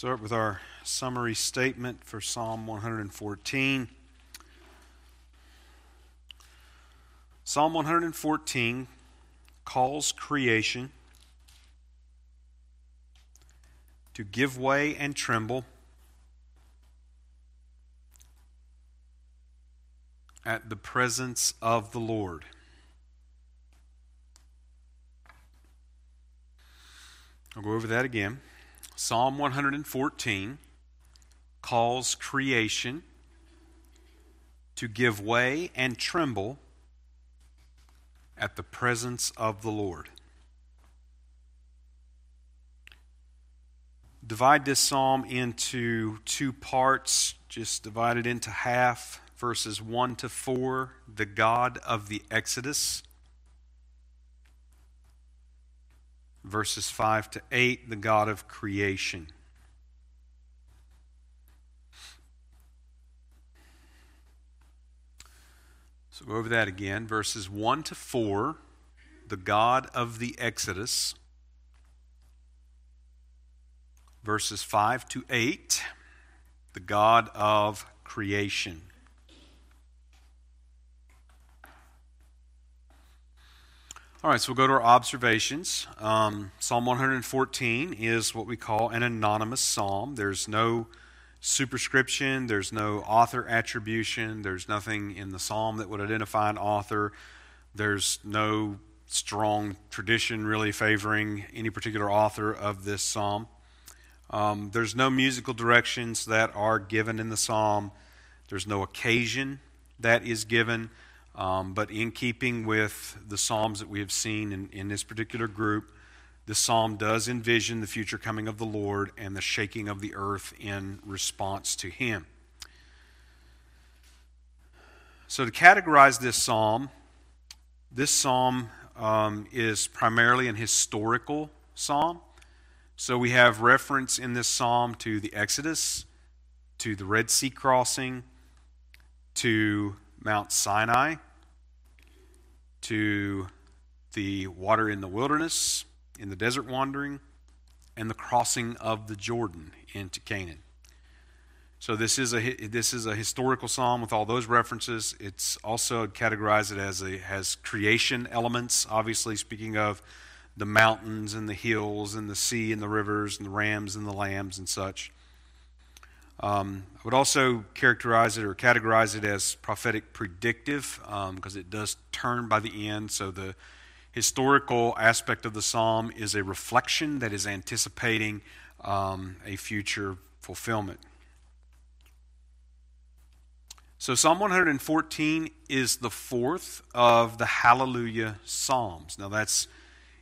Start with our summary statement for Psalm 114. Psalm 114 calls creation to give way and tremble at the presence of the Lord. I'll go over that again. Psalm 114 calls creation to give way and tremble at the presence of the Lord. Divide this psalm into two parts, just divide it into half. Verses 1 to 4, the God of the Exodus. Verses 5 to 8, the God of creation. So go over that again. Verses 1 to 4, the God of the Exodus. Verses 5 to 8, the God of creation. All right, so we'll go to our observations. Um, psalm 114 is what we call an anonymous psalm. There's no superscription, there's no author attribution, there's nothing in the psalm that would identify an author, there's no strong tradition really favoring any particular author of this psalm. Um, there's no musical directions that are given in the psalm, there's no occasion that is given. Um, but in keeping with the psalms that we have seen in, in this particular group, the psalm does envision the future coming of the Lord and the shaking of the earth in response to him. So, to categorize this psalm, this psalm um, is primarily an historical psalm. So, we have reference in this psalm to the Exodus, to the Red Sea crossing, to Mount Sinai, to the water in the wilderness, in the desert wandering and the crossing of the Jordan into Canaan. So this is a this is a historical psalm with all those references. It's also categorized as a has creation elements, obviously speaking of the mountains and the hills and the sea and the rivers and the rams and the lambs and such. Um, I would also characterize it or categorize it as prophetic predictive because um, it does turn by the end. So the historical aspect of the psalm is a reflection that is anticipating um, a future fulfillment. So, Psalm 114 is the fourth of the Hallelujah Psalms. Now, that's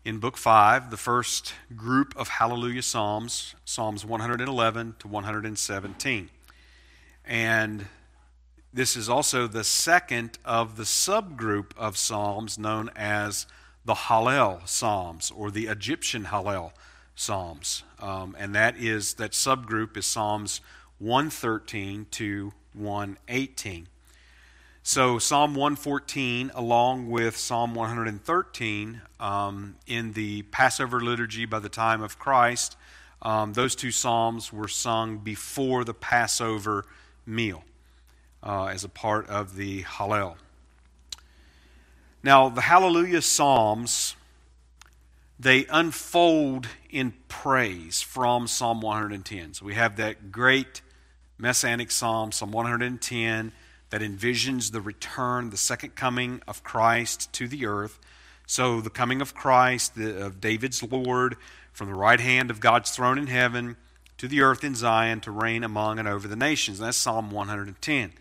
in Book 5, the first group of Hallelujah Psalms, Psalms 111 to 117. And this is also the second of the subgroup of Psalms known as the Hallel Psalms or the Egyptian Hallel Psalms. Um, and that is that subgroup is Psalms 113 to 118. So Psalm 114, along with Psalm 113, um, in the Passover liturgy by the time of Christ, um, those two psalms were sung before the Passover meal uh, as a part of the Hallel. Now, the Hallelujah Psalms, they unfold in praise from Psalm 110. So we have that great messianic psalm, Psalm 110, that envisions the return, the second coming of Christ to the earth. So the coming of Christ, the, of David's Lord, from the right hand of God's throne in heaven to the earth in Zion to reign among and over the nations. That's Psalm 110.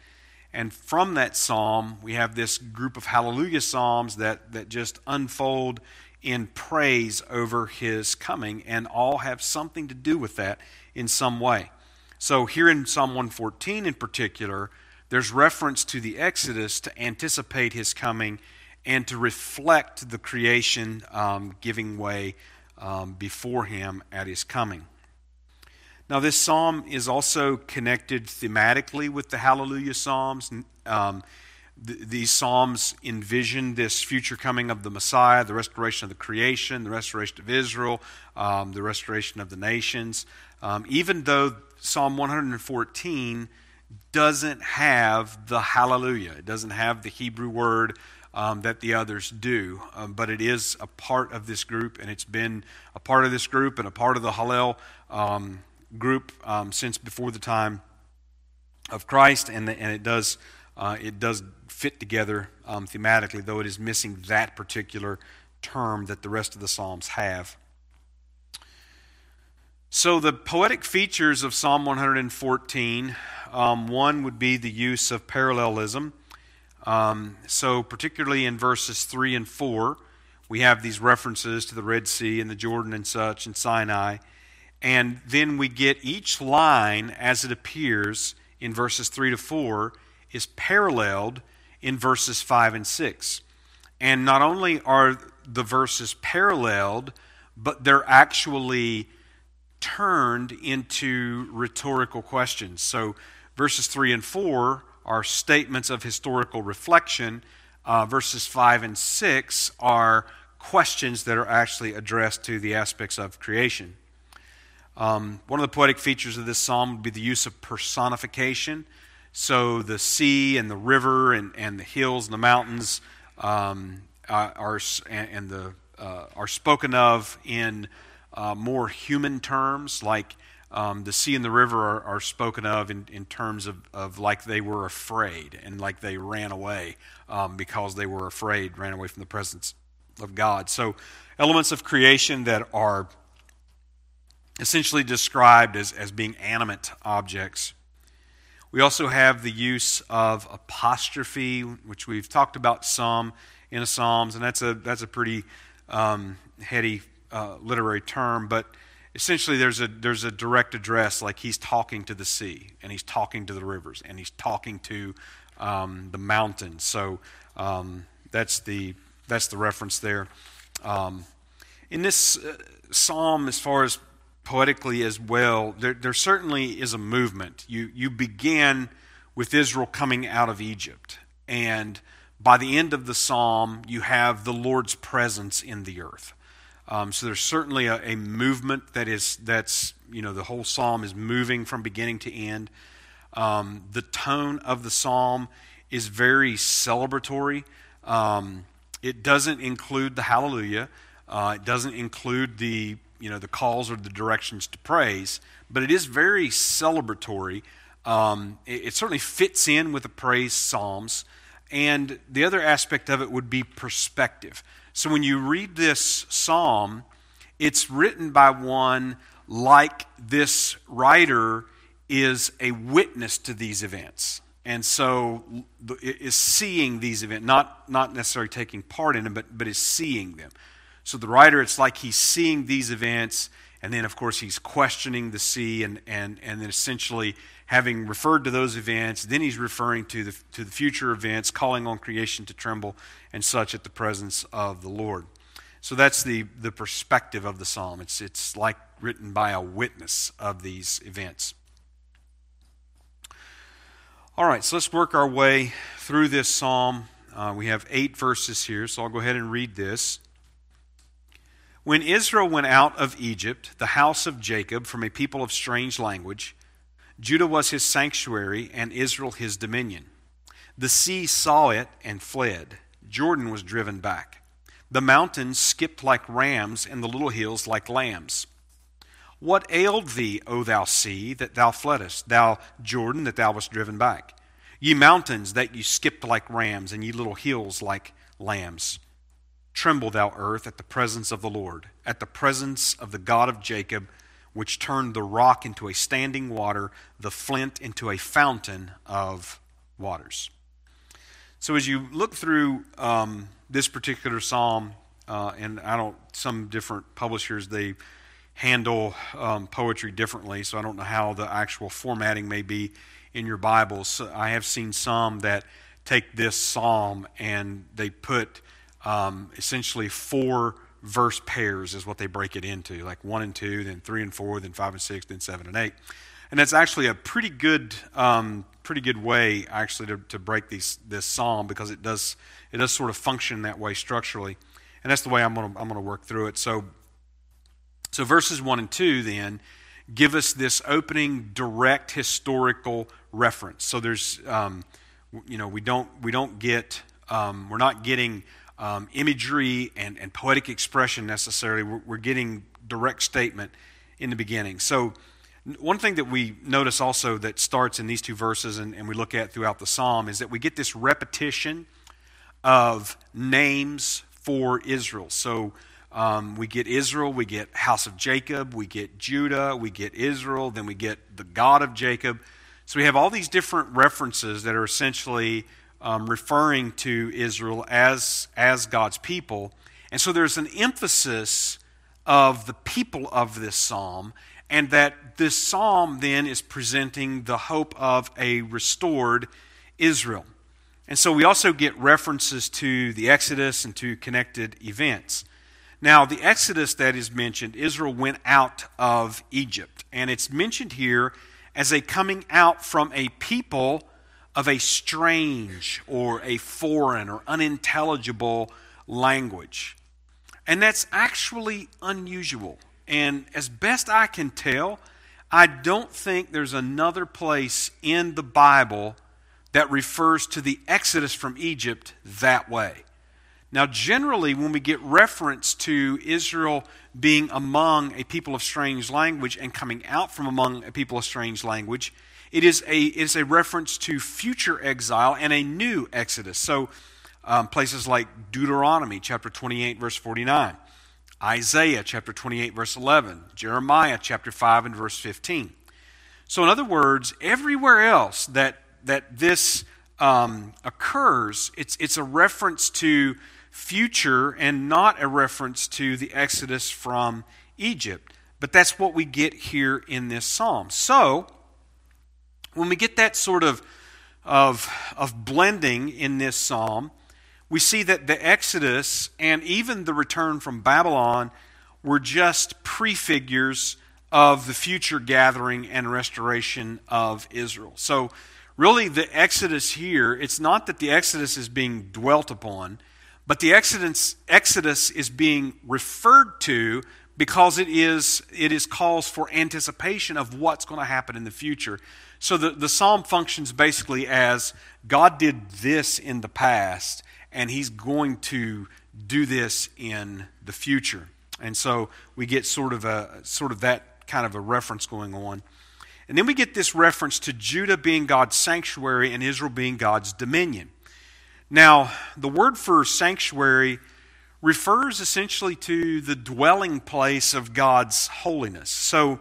And from that psalm, we have this group of hallelujah psalms that, that just unfold in praise over his coming, and all have something to do with that in some way. So, here in Psalm 114 in particular, there's reference to the Exodus to anticipate his coming and to reflect the creation um, giving way um, before him at his coming. Now, this psalm is also connected thematically with the Hallelujah Psalms. Um, th- these psalms envision this future coming of the Messiah, the restoration of the creation, the restoration of Israel, um, the restoration of the nations. Um, even though Psalm 114 doesn't have the Hallelujah, it doesn't have the Hebrew word um, that the others do. Um, but it is a part of this group, and it's been a part of this group and a part of the Hallel um, group um, since before the time of Christ, and, the, and it does uh, it does fit together um, thematically, though it is missing that particular term that the rest of the Psalms have. So, the poetic features of Psalm 114 um, one would be the use of parallelism. Um, so, particularly in verses 3 and 4, we have these references to the Red Sea and the Jordan and such and Sinai. And then we get each line as it appears in verses 3 to 4 is paralleled in verses 5 and 6. And not only are the verses paralleled, but they're actually turned into rhetorical questions. So verses 3 and 4 are statements of historical reflection, uh, verses 5 and 6 are questions that are actually addressed to the aspects of creation. Um, one of the poetic features of this psalm would be the use of personification. So the sea and the river and, and the hills and the mountains um, are, and the, uh, are spoken of in uh, more human terms, like um, the sea and the river are, are spoken of in, in terms of, of like they were afraid and like they ran away um, because they were afraid, ran away from the presence of God. So elements of creation that are essentially described as, as being animate objects. We also have the use of apostrophe, which we've talked about some in the Psalms, and that's a, that's a pretty um, heady uh, literary term, but essentially there's a, there's a direct address, like he's talking to the sea, and he's talking to the rivers, and he's talking to um, the mountains. So um, that's, the, that's the reference there. Um, in this uh, psalm, as far as poetically as well, there, there certainly is a movement. You, you begin with Israel coming out of Egypt, and by the end of the psalm, you have the Lord's presence in the earth. Um, so there's certainly a, a, movement that is that's you know the whole psalm is moving from beginning to end. Um, the tone of the psalm is very celebratory. Um, it doesn't include the hallelujah. Uh, it doesn't include the you know the calls or the directions to praise, but it is very celebratory. Um, it, it, certainly fits in with the praise psalms, and the other aspect of it would be perspective. So when you read this psalm, it's written by one like this writer is a witness to these events. And so is seeing these events not not necessarily taking part in them but but is seeing them. So the writer, it's like he's seeing these events, and then, of course, he's questioning the sea, and, and, and then essentially having referred to those events, then he's referring to the, to the future events, calling on creation to tremble and such at the presence of the Lord. So that's the, the perspective of the psalm. It's, it's like written by a witness of these events. All right, so let's work our way through this psalm. Uh, we have eight verses here, so I'll go ahead and read this. When Israel went out of Egypt, the house of Jacob, from a people of strange language, Judah was his sanctuary and Israel his dominion. The sea saw it and fled. Jordan was driven back. The mountains skipped like rams, and the little hills like lambs. What ailed thee, O thou sea, that thou fleddest, thou Jordan, that thou wast driven back? Ye mountains, that ye skipped like rams, and ye little hills like lambs. Tremble, thou earth, at the presence of the Lord, at the presence of the God of Jacob, which turned the rock into a standing water, the flint into a fountain of waters. So, as you look through um, this particular psalm, uh, and I don't, some different publishers, they handle um, poetry differently, so I don't know how the actual formatting may be in your Bibles. So I have seen some that take this psalm and they put um, essentially four verse pairs, is what they break it into like one and two, then three and four, then five and six, then seven and eight. And that's actually a pretty good, um, pretty good way actually to, to break these, this psalm because it does, it does sort of function that way structurally. And that's the way I'm going to I'm going to work through it. So, so verses 1 and 2 then give us this opening direct historical reference. So there's, um, you know, we don't, we don't get, um, we're not getting um, imagery and, and poetic expression necessarily. We're, we're getting direct statement in the beginning. So one thing that we notice also that starts in these two verses and, and we look at throughout the psalm is that we get this repetition of names for Israel. So um, we get Israel, we get house of Jacob, we get Judah, we get Israel, then we get the God of Jacob. So we have all these different references that are essentially um, referring to Israel as, as God's people. And so there's an emphasis of the people of this psalm, and that this psalm then is presenting the hope of a restored Israel. And so we also get references to the Exodus and to connected events. Now, the Exodus that is mentioned, Israel went out of Egypt. And it's mentioned here as a coming out from a people of a strange or a foreign or unintelligible language. And that's actually unusual. And as best I can tell, I don't think there's another place in the Bible that refers to the exodus from Egypt that way. Now, generally, when we get reference to Israel being among a people of strange language and coming out from among a people of strange language, it is a, it is a reference to future exile and a new exodus. So, um, places like Deuteronomy chapter 28, verse 49, Isaiah chapter 28, verse 11, Jeremiah chapter 5 and verse 15. So, in other words, everywhere else that that this um, occurs, it's, it's a reference to future and not a reference to the exodus from Egypt. But that's what we get here in this psalm. So, when we get that sort of, of, of blending in this psalm, we see that the Exodus and even the return from Babylon were just prefigures of the future gathering and restoration of Israel. So, really the Exodus here, it's not that the Exodus is being dwelt upon, but the Exodus, Exodus is being referred to because it is, it is calls for anticipation of what's going to happen in the future. So the, the psalm functions basically as God did this in the past, and he's going to do this in the future. And so we get sort of a sort of that kind of a reference going on. And then we get this reference to Judah being God's sanctuary and Israel being God's dominion. Now, the word for sanctuary refers essentially to the dwelling place of God's holiness. So,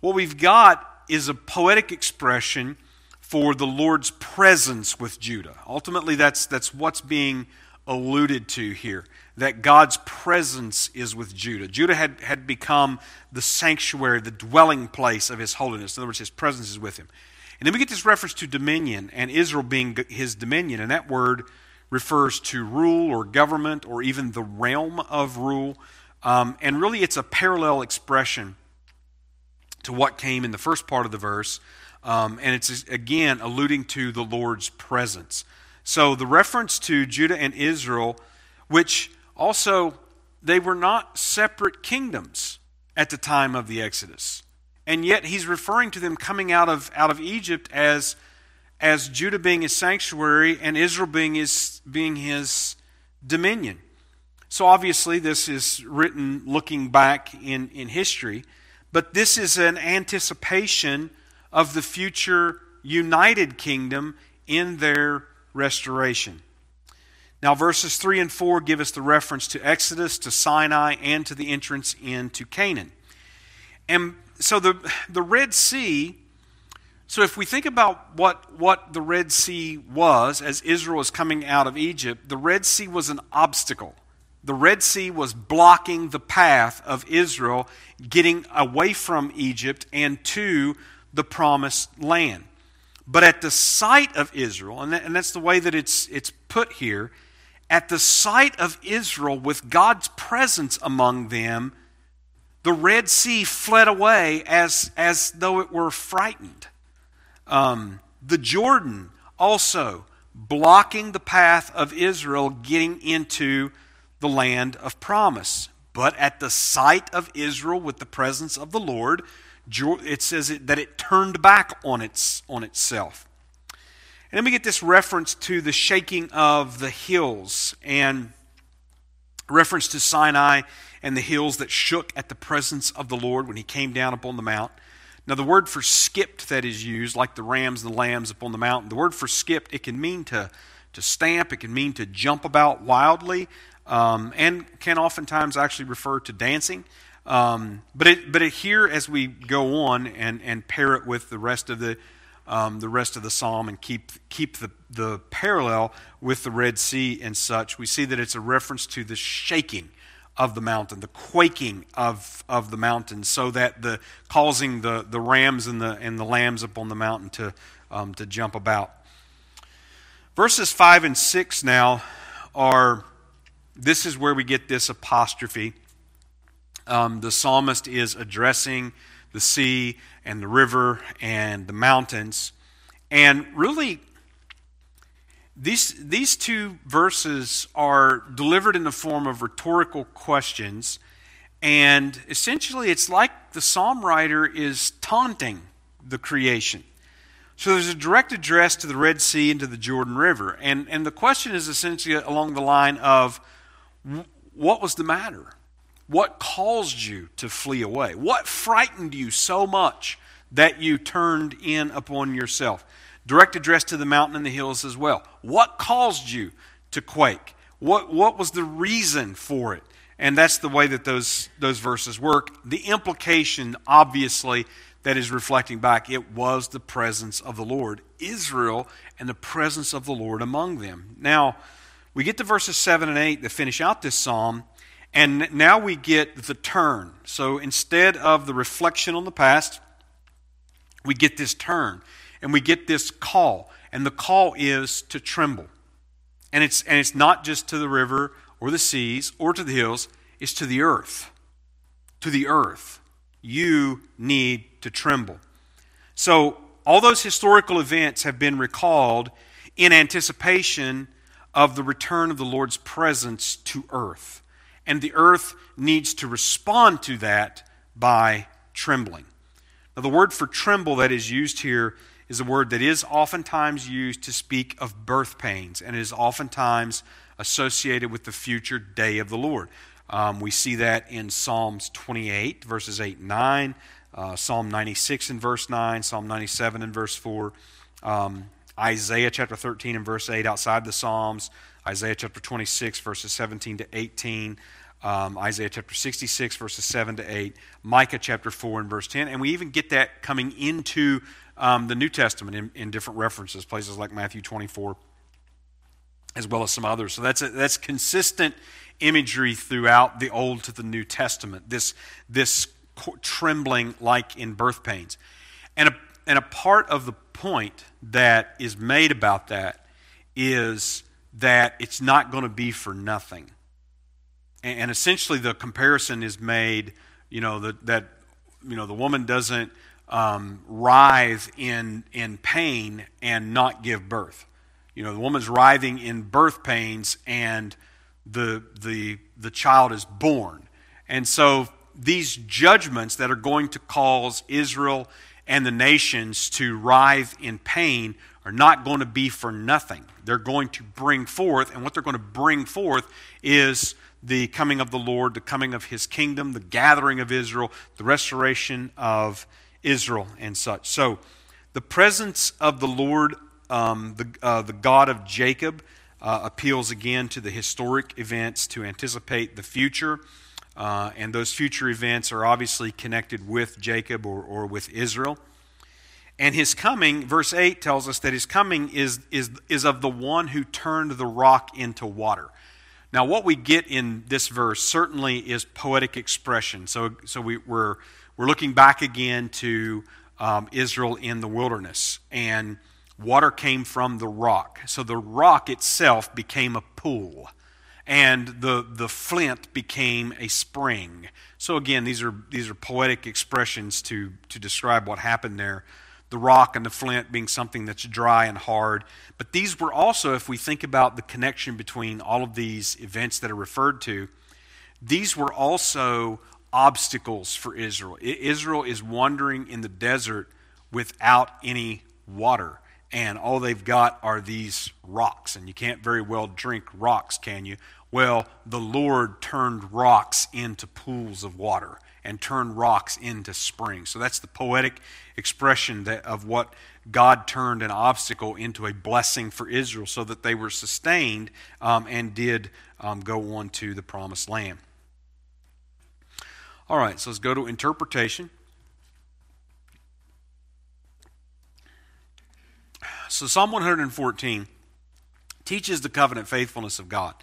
what we've got is a poetic expression for the Lord's presence with Judah. Ultimately, that's, that's what's being alluded to here that God's presence is with Judah. Judah had, had become the sanctuary, the dwelling place of his holiness. In other words, his presence is with him. And then we get this reference to dominion and Israel being his dominion. And that word refers to rule or government or even the realm of rule. Um, and really, it's a parallel expression to what came in the first part of the verse. Um, and it's again alluding to the Lord's presence. So the reference to Judah and Israel, which also, they were not separate kingdoms at the time of the Exodus. And yet he's referring to them coming out of, out of Egypt as, as Judah being his sanctuary and Israel being his, being his dominion. So obviously, this is written looking back in, in history, but this is an anticipation of the future united kingdom in their restoration. Now, verses 3 and 4 give us the reference to Exodus, to Sinai, and to the entrance into Canaan. And so the, the Red Sea, so if we think about what, what the Red Sea was as Israel was coming out of Egypt, the Red Sea was an obstacle. The Red Sea was blocking the path of Israel getting away from Egypt and to the promised land. But at the sight of Israel, and, that, and that's the way that it's, it's put here, at the sight of Israel with God's presence among them, the Red Sea fled away as, as though it were frightened. Um, the Jordan also blocking the path of Israel getting into the land of promise. But at the sight of Israel with the presence of the Lord, it says that it turned back on, its, on itself. And then we get this reference to the shaking of the hills and reference to Sinai and the hills that shook at the presence of the Lord when he came down upon the mount. Now, the word for skipped that is used, like the rams and the lambs upon the mountain, the word for skipped, it can mean to, to stamp, it can mean to jump about wildly, um, and can oftentimes actually refer to dancing. Um, but it, but it here, as we go on and, and pair it with the rest of the um, the rest of the psalm and keep keep the, the parallel with the Red Sea and such, we see that it's a reference to the shaking of the mountain, the quaking of, of the mountain, so that the causing the, the rams and the and the lambs upon the mountain to um, to jump about. Verses five and six now are this is where we get this apostrophe. Um, the psalmist is addressing the sea and the river and the mountains, and really these, these two verses are delivered in the form of rhetorical questions, and essentially it's like the psalm writer is taunting the creation. So there's a direct address to the Red Sea and to the Jordan River, and, and the question is essentially along the line of what was the matter? What caused you to flee away? What frightened you so much that you turned in upon yourself? Direct address to the mountain and the hills as well. What caused you to quake? What, what was the reason for it? And that's the way that those, those verses work. The implication, obviously, that is reflecting back, it was the presence of the Lord, Israel, and the presence of the Lord among them. Now, we get to verses 7 and 8 that finish out this psalm, and now we get the turn. So instead of the reflection on the past, we get this turn and we get this call. And the call is to tremble. And it's, and it's not just to the river or the seas or to the hills, it's to the earth. To the earth. You need to tremble. So, all those historical events have been recalled in anticipation of the return of the Lord's presence to earth. And the earth needs to respond to that by trembling. Now, the word for tremble that is used here is a word that is oftentimes used to speak of birth pains and is oftentimes associated with the future day of the Lord. Um, we see that in Psalms 28, verses 8 and 9, uh, Psalm 96 and verse 9, Psalm 97 and verse 4, um, Isaiah chapter 13 and verse 8 outside the Psalms, Isaiah chapter 26, verses 17 to 18. Um, Isaiah chapter 66, verses 7 to 8, Micah chapter 4 and verse 10. And we even get that coming into um, the New Testament in, in, different references, places like Matthew 24, as well as some others. So that's, a, that's consistent imagery throughout the Old to the New Testament, this, this trembling like in birth pains. And a, and a part of the point that is made about that is that it's not going to be for nothing. And, and essentially, the comparison is made, you know, that, that you know, the woman doesn't um, writhe in, in pain and not give birth. You know, the woman's writhing in birth pains and the, the, the child is born. And so these judgments that are going to cause Israel and the nations to writhe in pain are not going to be for nothing. They're going to bring forth, and what they're going to bring forth is the coming of the Lord, the coming of his kingdom, the gathering of Israel, the restoration of Israel and such. So, the presence of the Lord, um, the, uh, the God of Jacob, uh, appeals again to the historic events to anticipate the future. Uh, and those future events are obviously connected with Jacob or, or with Israel. And his coming, verse 8 tells us that his coming is, is, is of the one who turned the rock into water. Now, what we get in this verse certainly is poetic expression. So, so we, we're we're looking back again to um, Israel in the wilderness, and water came from the rock. So the rock itself became a pool. and the, the flint became a spring. So again, these are, these are poetic expressions to, to describe what happened there. The rock and the flint being something that's dry and hard. But these were also, if we think about the connection between all of these events that are referred to, these were also obstacles for Israel. Israel is wandering in the desert without any water and all they've got are these rocks. And you can't very well drink rocks, can you? Well, the Lord turned rocks into pools of water and turned rocks into springs. So that's the poetic expression that, of what God turned an obstacle into a blessing for Israel so that they were sustained um, and did um, go on to the promised land. All right, so let's go to interpretation. So, Psalm 114 teaches the covenant faithfulness of God.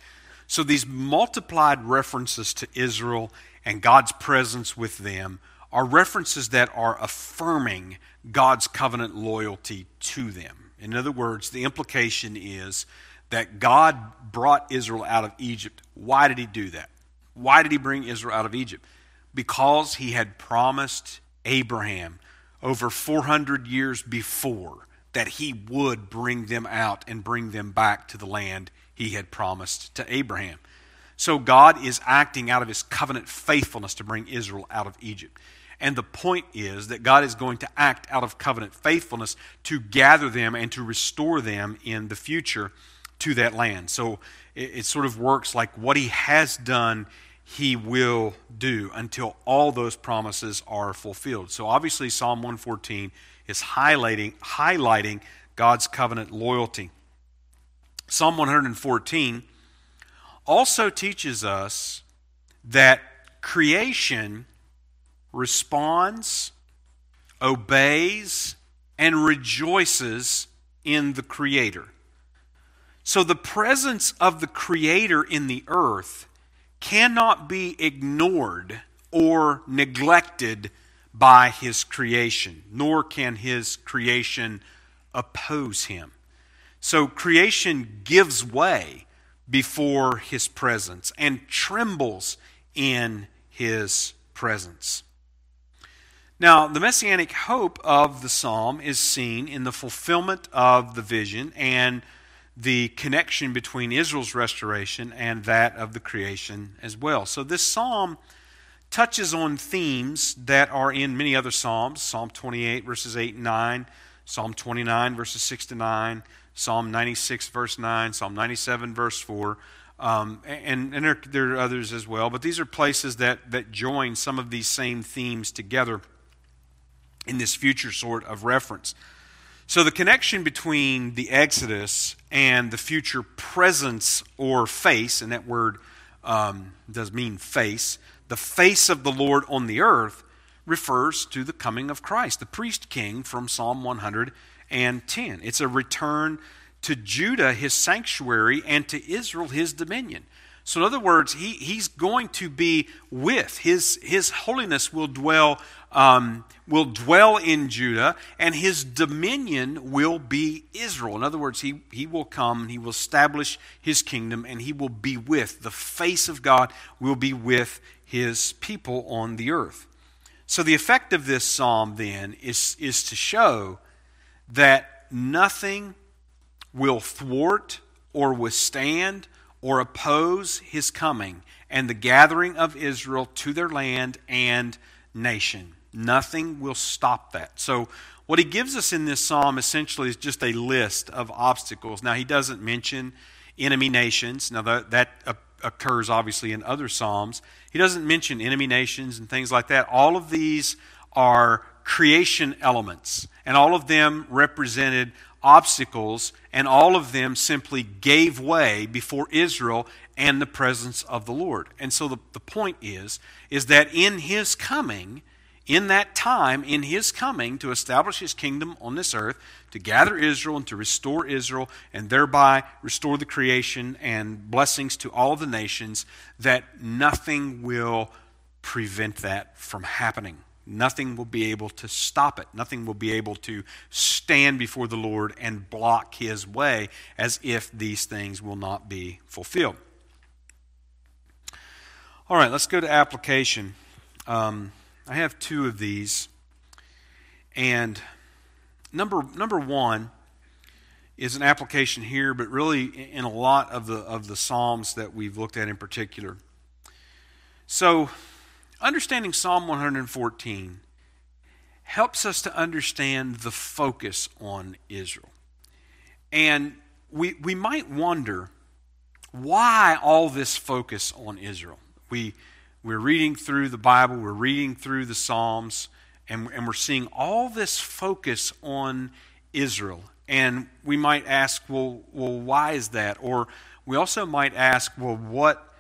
So, these multiplied references to Israel and God's presence with them are references that are affirming God's covenant loyalty to them. In other words, the implication is that God brought Israel out of Egypt. Why did he do that? Why did he bring Israel out of Egypt? Because he had promised Abraham over 400 years before that he would bring them out and bring them back to the land he had promised to Abraham. So God is acting out of his covenant faithfulness to bring Israel out of Egypt. And the point is that God is going to act out of covenant faithfulness to gather them and to restore them in the future to that land. So it, it, sort of works like what he has done, he will do until all those promises are fulfilled. So obviously, Psalm 114 is highlighting, highlighting God's covenant loyalty. Psalm 114 also teaches us that creation responds, obeys, and rejoices in the Creator. So the presence of the Creator in the earth cannot be ignored or neglected by his creation, nor can his creation oppose him. So creation gives way before his presence and trembles in his presence. Now, the messianic hope of the psalm is seen in the fulfillment of the vision and the connection between Israel's restoration and that of the creation as well. So, this psalm touches on themes that are in many other Psalms Psalm 28, verses 8 and 9, Psalm 29, verses 6 to 9, Psalm 96, verse 9, Psalm 97, verse 4. Um, and, and there, there, are others as well, but these are places that, that join some of these same themes together in this future sort of reference. So, the connection between the Exodus and the future presence or face, and that word um, does mean face, the face of the Lord on the earth refers to the coming of Christ, the priest king from Psalm 110. It's a return to Judah, his sanctuary, and to Israel, his dominion. So, in other words, he, he's going to be with his, his holiness will dwell um, will dwell in Judah, and his dominion will be Israel. In other words, he, he will come, he will establish his kingdom, and he will be with the face of God will be with his people on the earth. So, the effect of this psalm then is, is to show that nothing will thwart or withstand or oppose his coming and the gathering of Israel to their land and nation. Nothing will stop that. So, what he gives us in this psalm essentially is just a list of obstacles. Now, he doesn't mention enemy nations. Now, that, that occurs obviously in other Psalms. He doesn't mention enemy nations and things like that. All of these are creation elements, and all of them represented obstacles, and all of them simply gave way before Israel and the presence of the Lord. And so the, the point is, is that in his coming, in that time, in his coming to establish his kingdom on this earth, to gather Israel and to restore Israel, and thereby restore the creation and blessings to all the nations, that nothing will prevent that from happening. Nothing will be able to stop it. Nothing will be able to stand before the Lord and block his way as if these things will not be fulfilled. All right, let's go to application. Um, I have two of these. And number, number one is an application here, but really in a lot of the, of the Psalms that we've looked at in particular. So, understanding Psalm 114 helps us to understand the focus on Israel. And we, we might wonder why all this focus on Israel? We, we're reading through the Bible, we're reading through the Psalms, and, and we're seeing all this focus on Israel. And we might ask, well, well, why is that? Or we also might ask, well, what,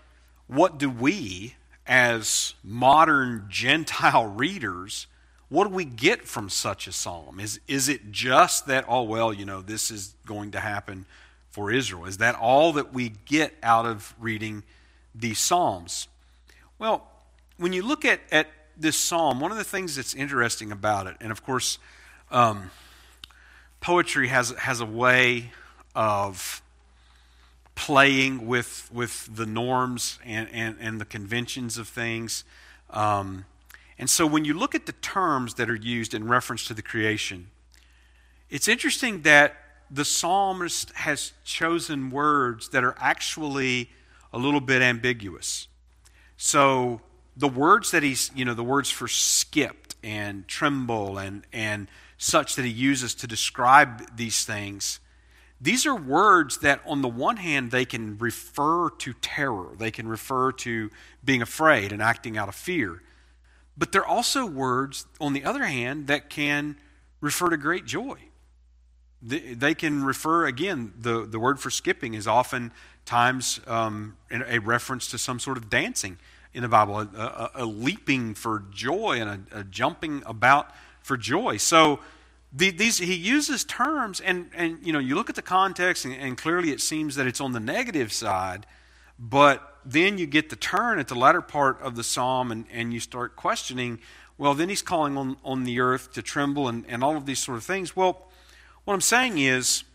what do we, as modern Gentile readers, what do we get from such a psalm? Is, is it just that, oh, well, you know, this is going to happen for Israel? Is that all that we get out of reading these psalms? Well, when you look at, at this psalm, one of the things that's interesting about it, and of course, um, poetry has, has a way of playing with, with the norms and, and, and the conventions of things. Um, and so when you look at the terms that are used in reference to the creation, it's interesting that the psalmist has chosen words that are actually a little bit ambiguous. So the words that he's, you know, the words for skipped and tremble and, and such that he uses to describe these things, these are words that, on the one hand, they can refer to terror, they can refer to being afraid and acting out of fear. But they're also words, on the other hand, that can refer to great joy. They can refer, again, the, the word for skipping is often times um, a reference to some sort of dancing in the Bible, a, a, a leaping for joy and a, a, jumping about for joy. So the, these he uses terms, and, and you know you look at the context, and, and clearly it seems that it's on the negative side, but then you get the turn at the latter part of the psalm and, and you start questioning, well, then he's calling on, on the earth to tremble and, and all of these sort of things. Well, what I'm saying is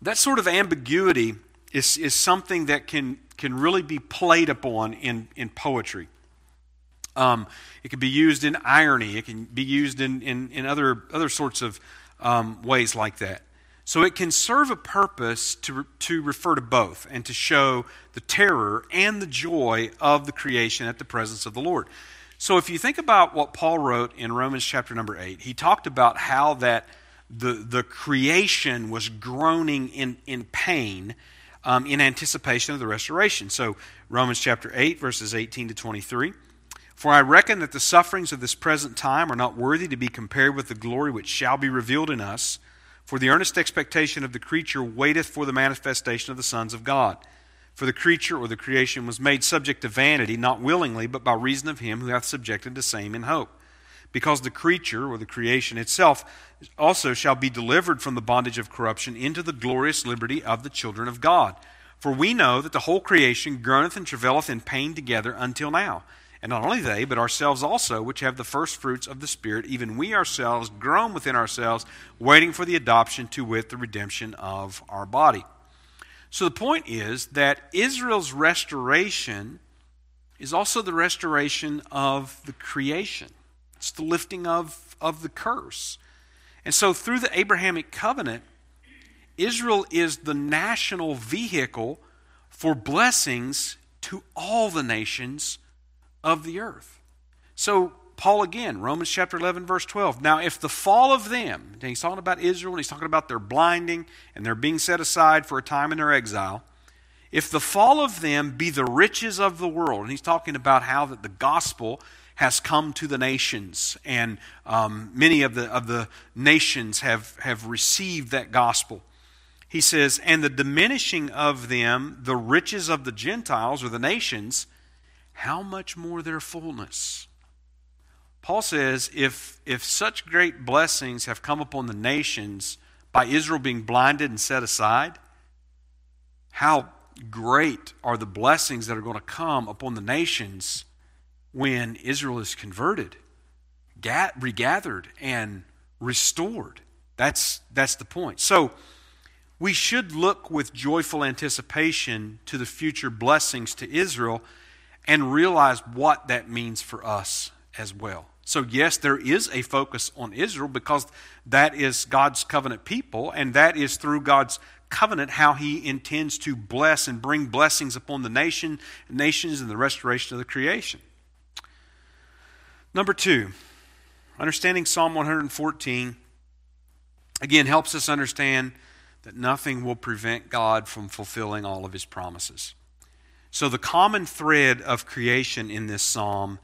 that sort of ambiguity is, is something that can, can really be played upon in, in poetry. Um, it can be used in irony, it can be used in, in, in other, other sorts of um, ways like that. So it can serve a purpose to, to refer to both and to show the terror and the joy of the creation at the presence of the Lord. So if you think about what Paul wrote in Romans chapter number 8, he talked about how that the, the creation was groaning in, in pain um, in anticipation of the restoration. So Romans chapter 8, verses 18 to 23. For I reckon that the sufferings of this present time are not worthy to be compared with the glory which shall be revealed in us. For the earnest expectation of the creature waiteth for the manifestation of the sons of God. For the creature or the creation was made subject to vanity, not willingly, but by reason of him who hath subjected the same in hope. Because the creature or the creation itself also shall be delivered from the bondage of corruption into the glorious liberty of the children of God. For we know that the whole creation groaneth and travaileth in pain together until now. And not only they, but ourselves also, which have the first fruits of the Spirit, even we ourselves groan within ourselves, waiting for the adoption to wit the redemption of our body. So the point is that Israel's restoration is also the restoration of the creation. It's the lifting of, of the curse. And so through the Abrahamic covenant, Israel is the national vehicle for blessings to all the nations of the earth. So, Paul again, Romans chapter 11, verse 12. Now, if the fall of them, he's talking about Israel, and he's talking about their blinding and their being set aside for a time in their exile. If the fall of them be the riches of the world, and he's talking about how that the gospel has come to the nations, and um, many of the, of the nations have, have received that gospel. He says, and the diminishing of them, the riches of the Gentiles or the nations, how much more their fullness? Paul says, if, if such great blessings have come upon the nations by Israel being blinded and set aside, how great are the blessings that are going to come upon the nations when Israel is converted, regathered, and restored. That's, that's the point. So, we should look with joyful anticipation to the future blessings to Israel and realize what that means for us as well. So, yes, there is a focus on Israel because that is God's covenant people, and that is through God's covenant how he intends to bless and bring blessings upon the nation, nations, and the restoration of the creation. Number two, understanding Psalm 114 again helps us understand that nothing will prevent God from fulfilling all of his promises. So, the common thread of creation in this psalm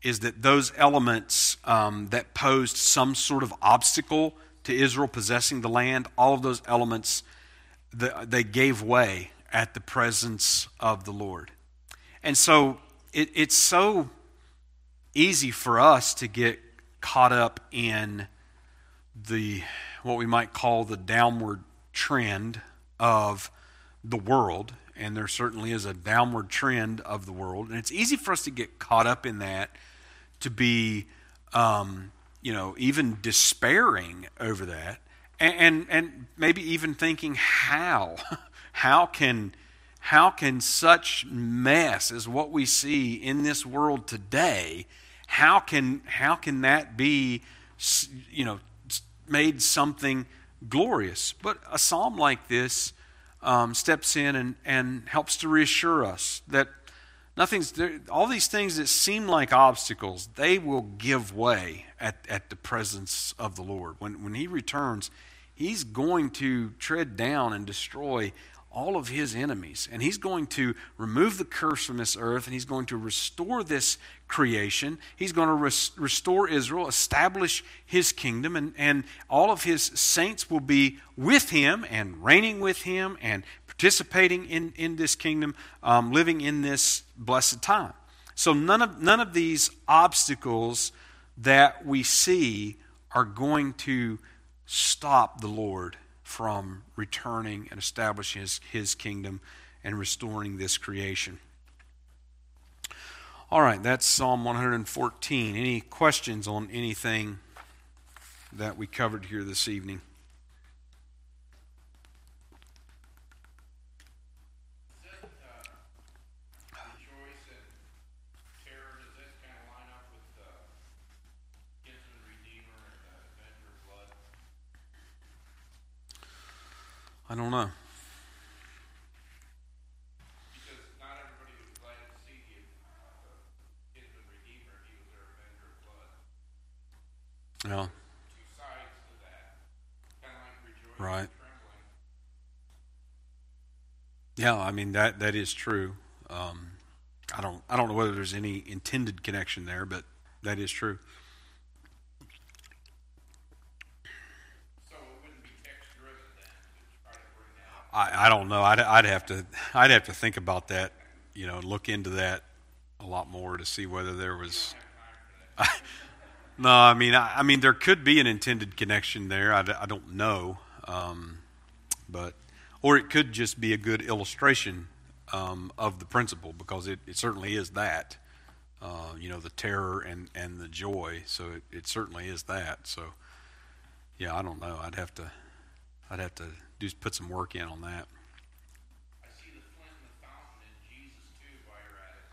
is that those elements um, that posed some sort of obstacle to Israel possessing the land, all of those elements, the, they gave way at the presence of the Lord. And so it, it's so easy for us to get caught up in the what we might call the downward trend of the world. And there certainly is a downward trend of the world. And it's easy for us to get caught up in that to be um, you know even despairing over that. And, and and maybe even thinking how? How can how can such mess as what we see in this world today how can how can that be you know made something glorious? But a psalm like this um, steps in and, and helps to reassure us that nothing's there, all these things that seem like obstacles they will give way at, at the presence of the lord. When, when he returns he's going to tread down and destroy all of his enemies. And he's going to remove the curse from this earth and he's going to restore this creation. He's going to res- restore Israel, establish his kingdom, and, and all of his saints will be with him and reigning with him and participating in, in this kingdom, um, living in this blessed time. So none of, none of these obstacles that we see are going to stop the Lord from returning and establishing his, his kingdom and restoring this creation. All right, that's Psalm 114. Any questions on anything that we covered here this evening? I don't know. Because not everybody was glad to see him, uh, the kinsman redeemer. He was their avenger of blood. Yeah. Two sides to that, kind of like rejoicing Right. and trembling. Yeah, I mean that that is true. Um, I don't I don't know whether there's any intended connection there, but that is true. So it wouldn't be text driven then to try to bring that up. I, I don't know. I'd, I'd have to I'd have to think about that. You know, look into that a lot more to see whether there was. no, I mean I, I mean there could be an intended connection there. I don't know, um, but or it could just be a good illustration um, of the principle because it, it certainly is that. Uh, you know, the terror and, and the joy. So it, it certainly is that. So yeah, I don't know. I'd have to I'd have to do put some work in on that. I see the flint and the fountain in Jesus too while you're at it.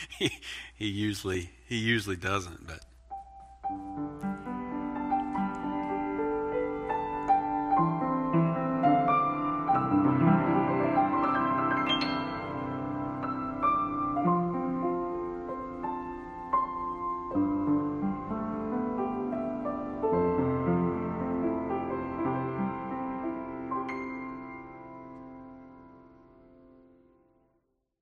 he, he usually he usually doesn't, but